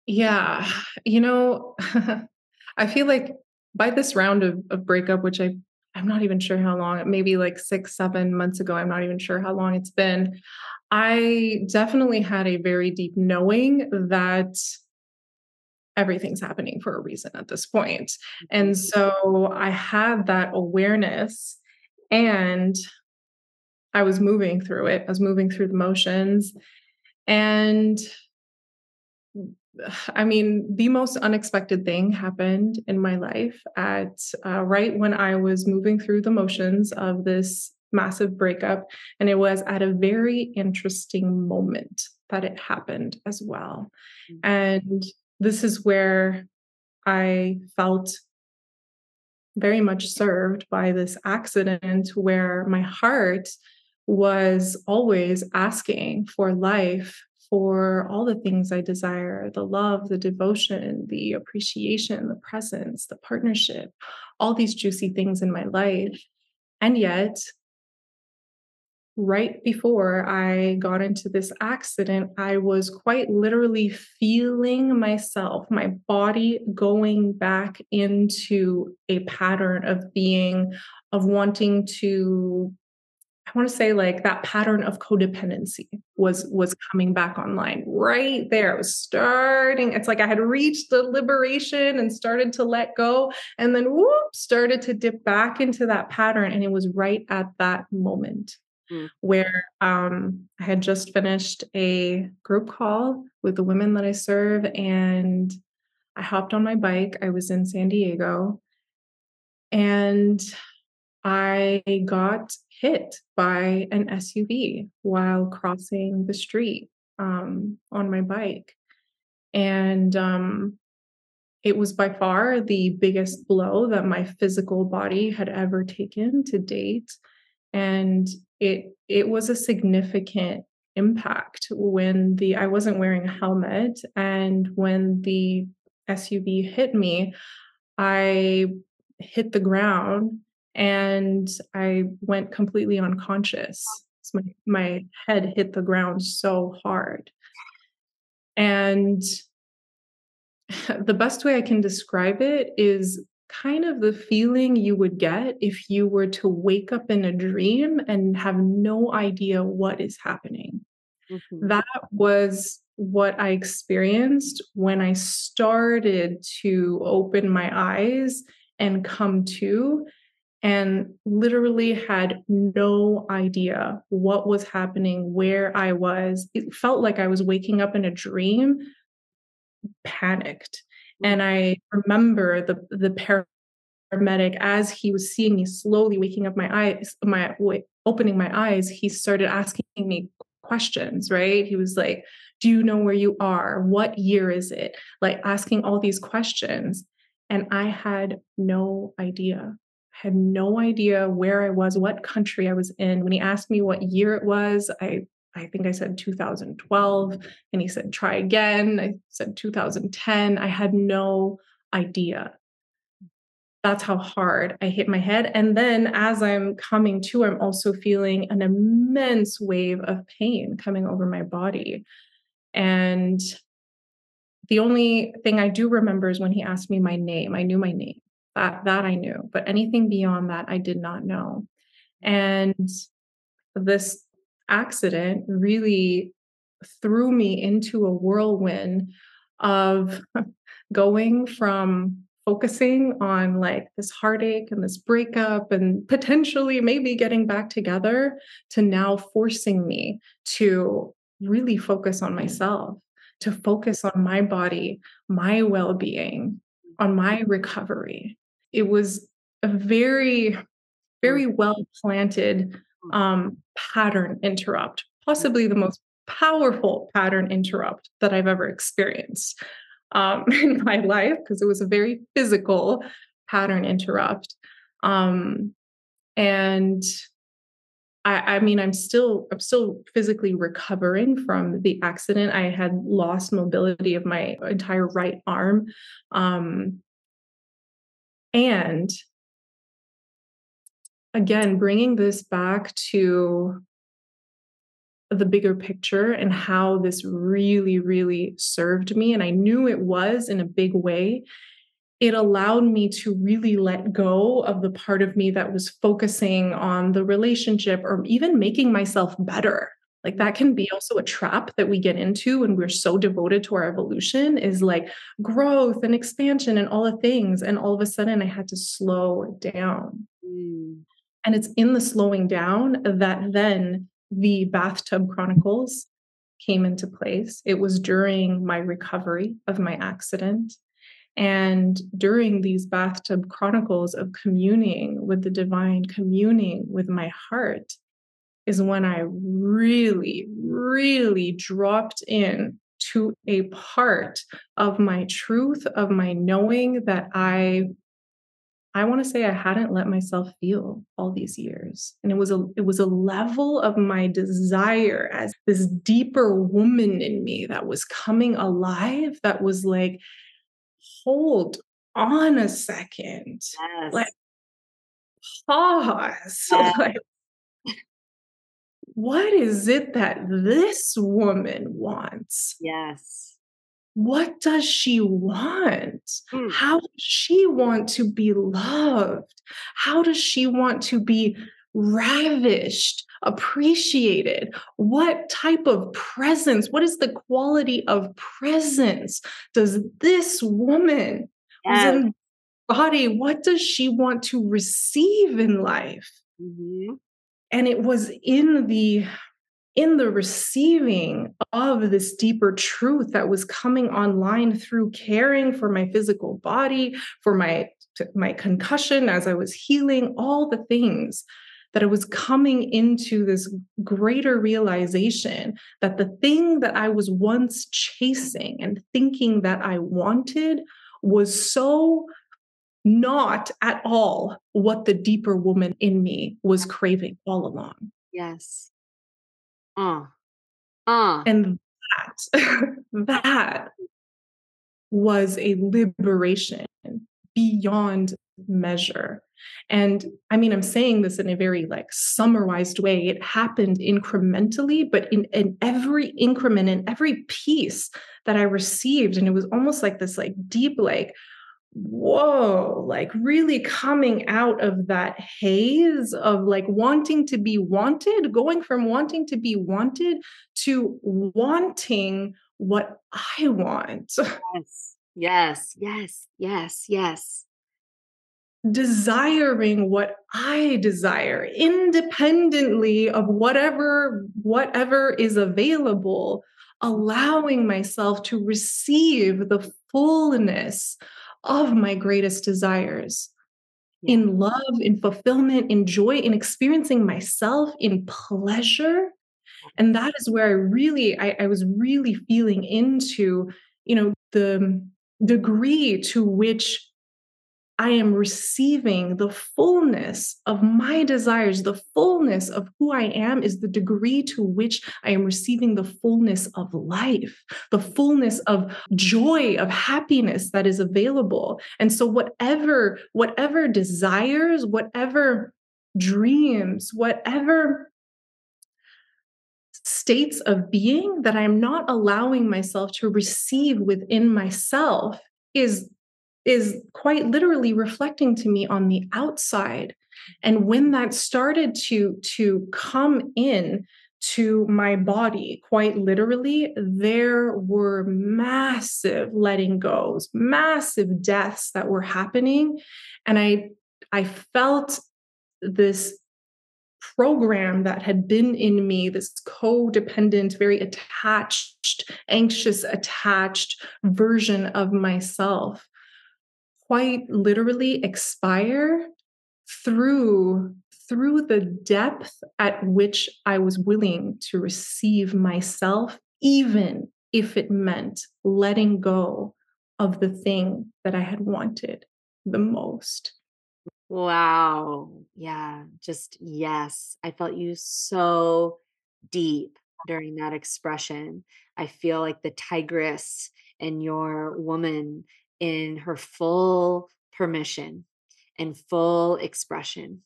yeah you know i feel like by this round of, of breakup which i i'm not even sure how long maybe like six seven months ago i'm not even sure how long it's been i definitely had a very deep knowing that everything's happening for a reason at this point. And mm-hmm. so I had that awareness and I was moving through it. I was moving through the motions. And I mean, the most unexpected thing happened in my life at uh, right when I was moving through the motions of this massive breakup. And it was at a very interesting moment that it happened as well. Mm-hmm. And this is where I felt very much served by this accident where my heart was always asking for life for all the things I desire the love, the devotion, the appreciation, the presence, the partnership, all these juicy things in my life. And yet, right before I got into this accident, I was quite literally feeling myself, my body going back into a pattern of being, of wanting to. I want to say like that pattern of codependency was was coming back online right there. It was starting. It's like I had reached the liberation and started to let go, and then whoop, started to dip back into that pattern. And it was right at that moment mm. where um, I had just finished a group call with the women that I serve, and I hopped on my bike. I was in San Diego, and I got hit by an SUV while crossing the street um, on my bike. And um, it was by far the biggest blow that my physical body had ever taken to date. And it it was a significant impact when the I wasn't wearing a helmet and when the SUV hit me, I hit the ground and I went completely unconscious. My, my head hit the ground so hard. And the best way I can describe it is kind of the feeling you would get if you were to wake up in a dream and have no idea what is happening. Mm-hmm. That was what I experienced when I started to open my eyes and come to, and literally had no idea what was happening, where I was. It felt like I was waking up in a dream, panicked. Mm. And I remember the the paramedic as he was seeing me slowly waking up my eyes, my opening my eyes, he started asking me questions, right? He was like, Do you know where you are? What year is it? Like asking all these questions. And I had no idea. I had no idea where I was, what country I was in. When he asked me what year it was, I I think I said 2012 and he said try again. I said 2010. I had no idea. That's how hard I hit my head. And then as I'm coming to, I'm also feeling an immense wave of pain coming over my body. And the only thing I do remember is when he asked me my name. I knew my name. That that I knew, but anything beyond that I did not know. And this accident really threw me into a whirlwind of going from focusing on like this heartache and this breakup and potentially maybe getting back together to now forcing me to really focus on myself to focus on my body, my well being, on my mm-hmm. recovery. It was a very, very well planted. Um, pattern interrupt, possibly the most powerful pattern interrupt that I've ever experienced um, in my life, because it was a very physical pattern interrupt. Um, and I, I mean, I'm still I'm still physically recovering from the accident. I had lost mobility of my entire right arm, um, and again, bringing this back to the bigger picture and how this really, really served me. And I knew it was in a big way it allowed me to really let go of the part of me that was focusing on the relationship or even making myself better. Like that can be also a trap that we get into when we're so devoted to our evolution is like growth and expansion and all the things. And all of a sudden I had to slow down. Mm. And it's in the slowing down that then the bathtub chronicles came into place. It was during my recovery of my accident. And during these bathtub chronicles of communing with the divine, communing with my heart, is when I really, really dropped in to a part of my truth, of my knowing that I I want to say I hadn't let myself feel all these years. And it was a it was a level of my desire as this deeper woman in me that was coming alive that was like hold on a second. Yes. Like pause. Yes. Like, what is it that this woman wants? Yes. What does she want? Mm. How does she want to be loved? How does she want to be ravished, appreciated? What type of presence, what is the quality of presence does this woman yes. body, what does she want to receive in life? Mm-hmm. And it was in the in the receiving of this deeper truth that was coming online through caring for my physical body, for my my concussion as I was healing, all the things that I was coming into this greater realization that the thing that I was once chasing and thinking that I wanted was so not at all what the deeper woman in me was craving all along. Yes. Uh. Uh. And that, that was a liberation beyond measure. And I mean, I'm saying this in a very like summarized way. It happened incrementally, but in, in every increment, in every piece that I received, and it was almost like this like deep, like, whoa, like really coming out of that haze of like wanting to be wanted, going from wanting to be wanted to wanting what I want. Yes, yes, yes, yes, yes desiring what i desire independently of whatever whatever is available allowing myself to receive the fullness of my greatest desires. Yeah. in love in fulfillment in joy in experiencing myself in pleasure. Mm-hmm. And that is where i really I, I was really feeling into you know the degree to which I am receiving the fullness of my desires, the fullness of who I am is the degree to which I am receiving the fullness of life, the fullness of joy, of happiness that is available. And so whatever whatever desires, whatever dreams, whatever states of being that I'm not allowing myself to receive within myself is is quite literally reflecting to me on the outside. And when that started to to come in to my body quite literally there were massive letting goes massive deaths that were happening. And i i felt this program that had been in me this codependent very attached anxious attached version of myself quite literally expire through through the depth at which I was willing to receive myself, even if it meant letting go of the thing that I had wanted the most. Wow. Yeah. Just yes. I felt you so deep during that expression. I feel like the tigress and your woman in her full permission and full expression.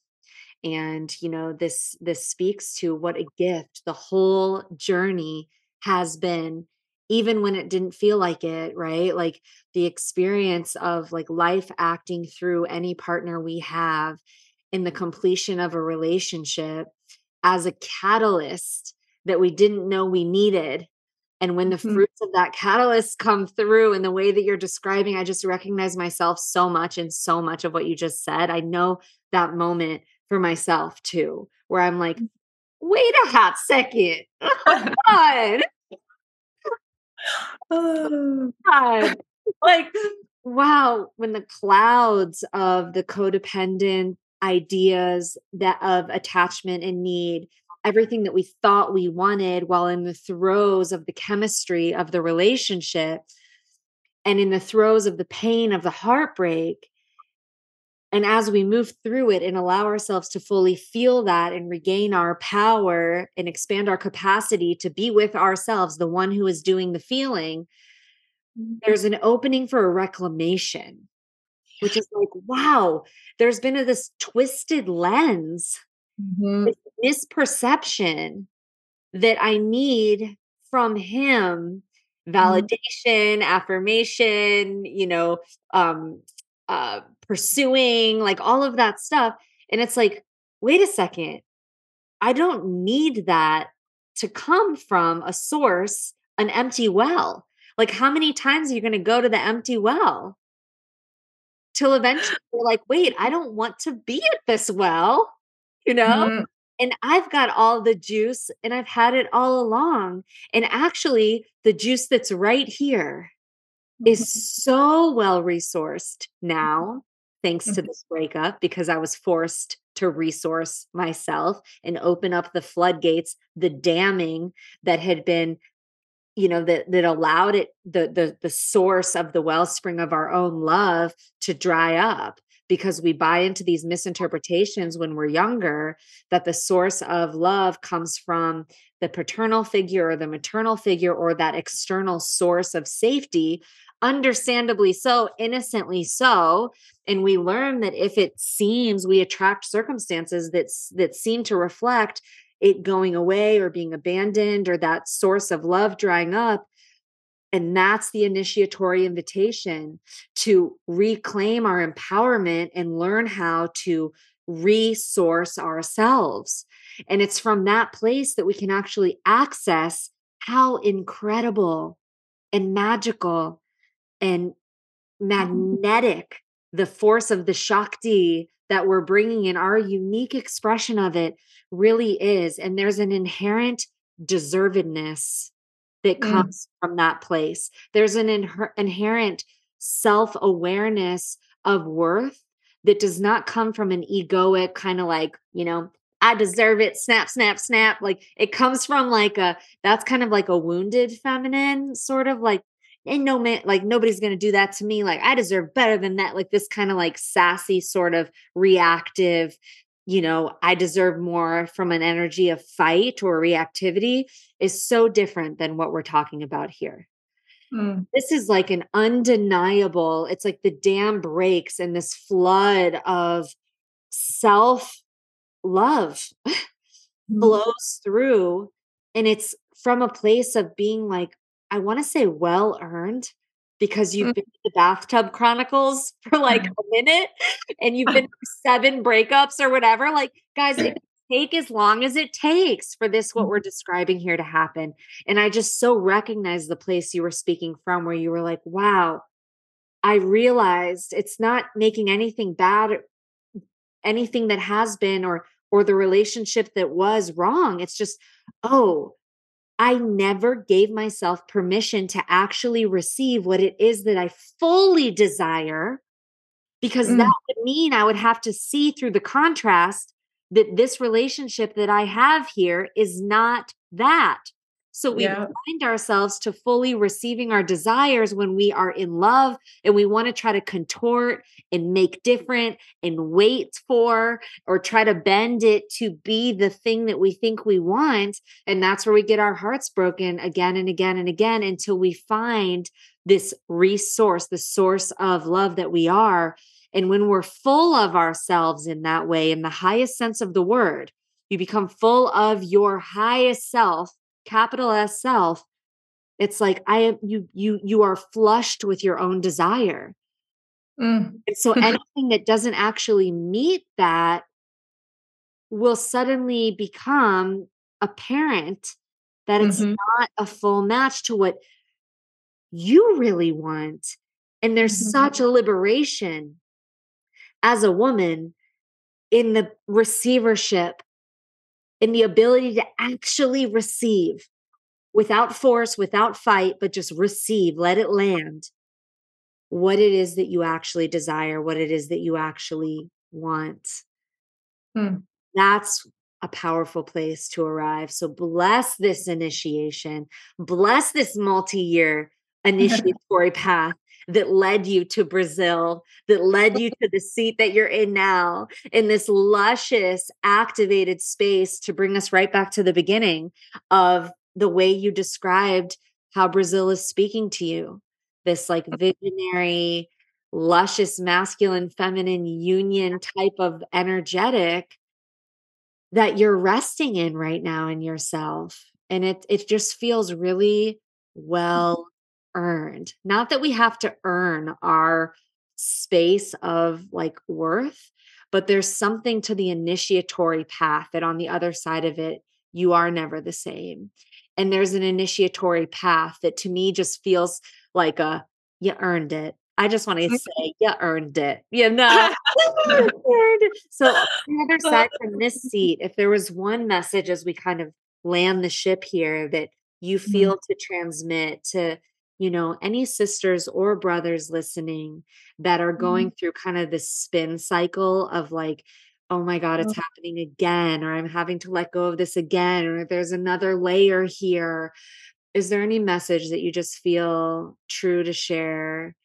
And you know this this speaks to what a gift the whole journey has been even when it didn't feel like it right? Like the experience of like life acting through any partner we have in the completion of a relationship as a catalyst that we didn't know we needed and when the mm-hmm. fruits of that catalyst come through in the way that you're describing, I just recognize myself so much in so much of what you just said. I know that moment for myself too, where I'm like, mm. wait a hot second. Oh, God. Like, wow, when the clouds of the codependent ideas that of attachment and need everything that we thought we wanted while in the throes of the chemistry of the relationship and in the throes of the pain of the heartbreak. And as we move through it and allow ourselves to fully feel that and regain our power and expand our capacity to be with ourselves, the one who is doing the feeling, mm-hmm. there's an opening for a reclamation, which is like, wow, there's been a, this twisted lens mm-hmm. Misperception that I need from him mm-hmm. validation, mm-hmm. affirmation, you know, um, uh, pursuing, like all of that stuff. And it's like, wait a second, I don't need that to come from a source, an empty well. Like, how many times are you going to go to the empty well? Till eventually you're like, wait, I don't want to be at this well you know? Mm-hmm. And I've got all the juice and I've had it all along. And actually, the juice that's right here is mm-hmm. so well resourced now, thanks to mm-hmm. this breakup, because I was forced to resource myself and open up the floodgates, the damming that had been you know that that allowed it the the the source of the wellspring of our own love to dry up because we buy into these misinterpretations when we're younger that the source of love comes from the paternal figure or the maternal figure or that external source of safety understandably so innocently so. And we learn that if it seems we attract circumstances that that seem to reflect it going away or being abandoned or that source of love drying up and that's the initiatory invitation to reclaim our empowerment and learn how to resource ourselves. And it's from that place that we can actually access how incredible and magical and mm. magnetic the force of the Shakti that we're bringing in, our unique expression of it really is. And there's an inherent deservedness that mm. comes from that place. There's an inherent self awareness of worth that does not come from an egoic kind of like, you know, I deserve it, snap, snap, snap. Like it comes from like a, that's kind of like a wounded feminine sort of like, and no man, like nobody's going to do that to me. Like I deserve better than that. Like this kind of like sassy sort of reactive you know, I deserve more from an energy of fight or reactivity is so different than what we're talking about here. Mm. This is like an undeniable, it's like the dam breaks and this flood of self love mm. flows through. And it's from a place of being like, I want to say well earned, because you've mm. been the bathtub chronicles for like mm. a minute and you've been seven breakups or whatever like guys it take as long as it takes for this what we're mm. describing here to happen and i just so recognize the place you were speaking from where you were like wow i realized it's not making anything bad anything that has been or or the relationship that was wrong it's just oh I never gave myself permission to actually receive what it is that I fully desire, because mm. that would mean I would have to see through the contrast that this relationship that I have here is not that. So we yeah. find ourselves to fully receiving our desires when we are in love and we want to try to contort and make different and wait for or try to bend it to be the thing that we think we want. And that's where we get our hearts broken again and again and again until we find this resource, the source of love that we are. And when we're full of ourselves in that way, in the highest sense of the word, you become full of your highest self capital S self, it's like I am you you you are flushed with your own desire. Mm. And so anything that doesn't actually meet that will suddenly become apparent that it's mm-hmm. not a full match to what you really want. And there's mm-hmm. such a liberation as a woman in the receivership in the ability to actually receive without force, without fight, but just receive, let it land what it is that you actually desire, what it is that you actually want. Hmm. That's a powerful place to arrive. So bless this initiation, bless this multi year initiatory path that led you to Brazil, that led you to the seat that you're in now, in this luscious, activated space to bring us right back to the beginning of the way you described how Brazil is speaking to you. This like mm. visionary, luscious, masculine, feminine union type of energetic that you're resting in right now in yourself. And it it just feels really mm. well earned. Not that we have to earn our space of like worth, but there's something to the initiatory path that on the other side of it, you are never the same. And there's an initiatory path that to me just feels like a you earned it. I just want to say you earned it. You know. so the other side from this seat, if there was one message as we kind of land the ship here that you mm-hmm. feel mm-hmm. to transmit to you know, any sisters or brothers listening that are going mm-hmm. through kind of this spin cycle of like, oh my God, it's oh. happening again, or I'm having to let go of this again, or there's another layer here. Is there any message that you just feel true to share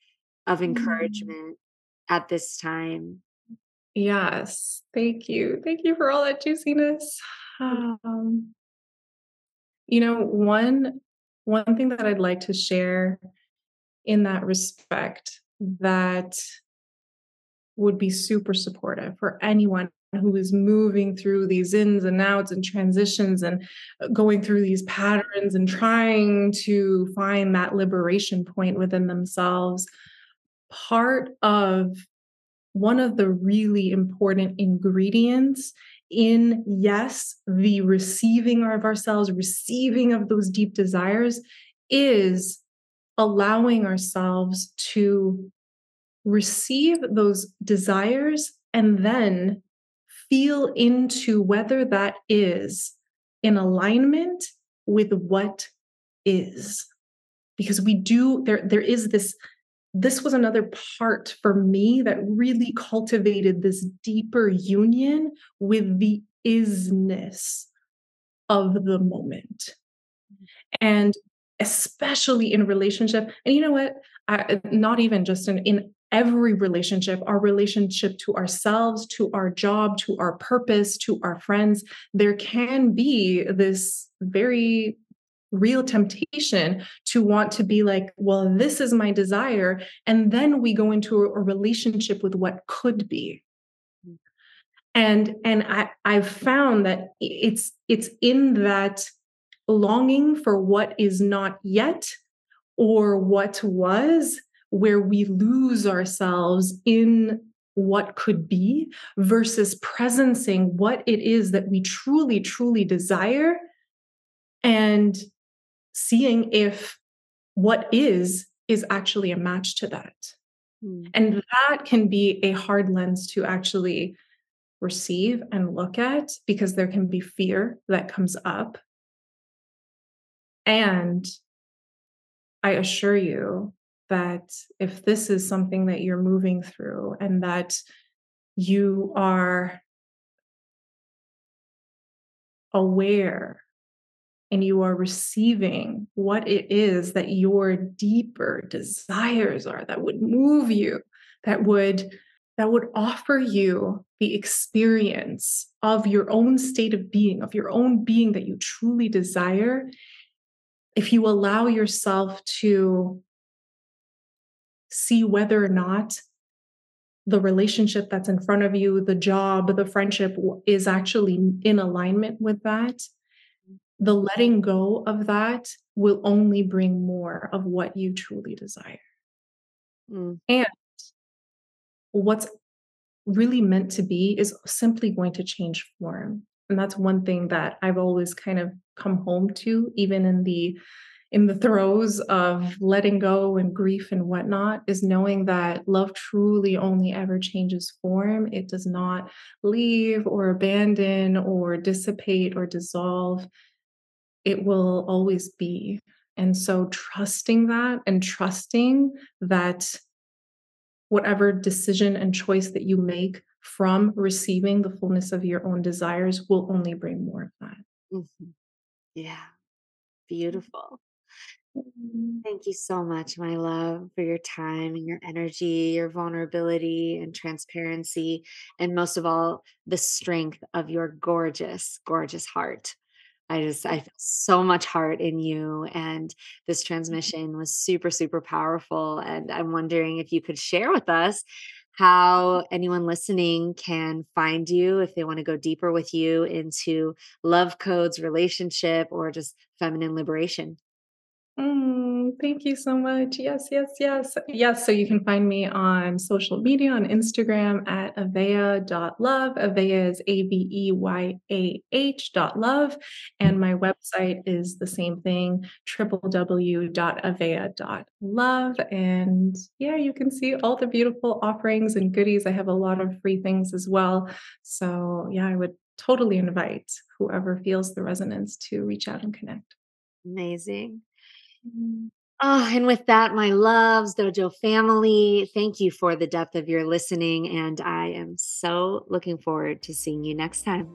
of mm-hmm. encouragement mm-hmm. at this time? Yes. Thank you. Thank you for all that juiciness. Um, you know, one one thing that I'd like to share in that respect that would be super supportive for anyone who is moving through these ins and outs and transitions and uh, going through these patterns and trying to find that liberation point within themselves. Part of one of the really important ingredients in, yes, the receiving of ourselves, receiving of those deep desires is allowing ourselves to receive those desires and then feel into whether that is in alignment with what is. Because we do there there is this this was another part for me that really cultivated this deeper union with the isness of the moment. And especially in relationship and you know what? I, not even just in, in every relationship, our relationship to ourselves, to our job, to our purpose, to our friends, there can be this very real temptation to want to be like, well, this is my desire. And then we go into a, relationship with what could be. Mm. And and I, I've found that it's it's in that longing for what is not yet or what was where we lose ourselves in what could be versus presencing what it is that we truly, truly desire and seeing if what is is actually a match to that. Mm. And that can be a hard lens to actually receive and look at because there can be fear that comes up. And I assure you that if this is something that you're moving through and that you are aware and you are receiving what it is that your deeper desires are that would move you that would that would offer you the experience of your own state of being of your own being that you truly desire. If you allow yourself to see whether or not the relationship that's in front of you, the job, the friendship is actually in alignment with that, the letting go of that will only bring more of what you truly desire. Mm. And what's really meant to be is simply going to change form. And that's one thing that I've always kind of come home to, even in the in the throes of letting go and grief and whatnot is knowing that love truly only ever changes form. It does not leave or abandon or dissipate or dissolve. It will always be. And so, trusting that and trusting that whatever decision and choice that you make from receiving the fullness of your own desires will only bring more of that. Mm-hmm. Yeah. Beautiful. Mm-hmm. Thank you so much, my love, for your time and your energy, your vulnerability and transparency, and most of all, the strength of your gorgeous, gorgeous heart. I just, I feel so much heart in you. And this mm-hmm. transmission was super, super powerful. And I'm wondering if you could share with us how anyone listening can find you if they want to go deeper with you into love codes, relationship, or just feminine liberation. Mm, thank you so much. Yes, yes, yes. Yes, so you can find me on social media on Instagram at aveyah.love. Aveyah is A V E Y A H dot love. And my website is the same thing, www.aveyah.love. And yeah, you can see all the beautiful offerings and goodies. I have a lot of free things as well. So yeah, I would totally invite whoever feels the resonance to reach out and connect. Amazing. Oh, and with that, my loves, Dojo family, thank you for the depth of your listening. And I am so looking forward to seeing you next time.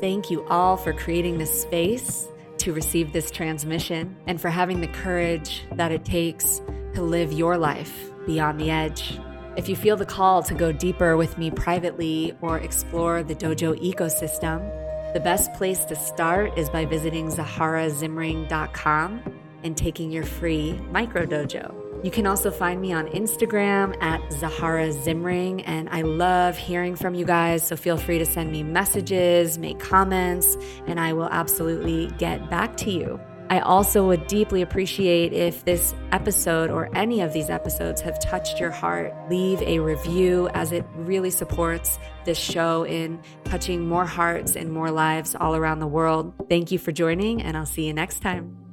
Thank you all for creating this space to receive this transmission and for having the courage that it takes to live your life beyond the edge. If you feel the call to go deeper with me privately or explore the dojo ecosystem, the best place to start is by visiting zaharazimring.com and taking your free micro dojo. You can also find me on Instagram at Zahara Zimring, and I love hearing from you guys. So feel free to send me messages, make comments, and I will absolutely get back to you. I also would deeply appreciate if this episode or any of these episodes have touched your heart. Leave a review as it really supports this show in touching more hearts and more lives all around the world. Thank you for joining, and I'll see you next time.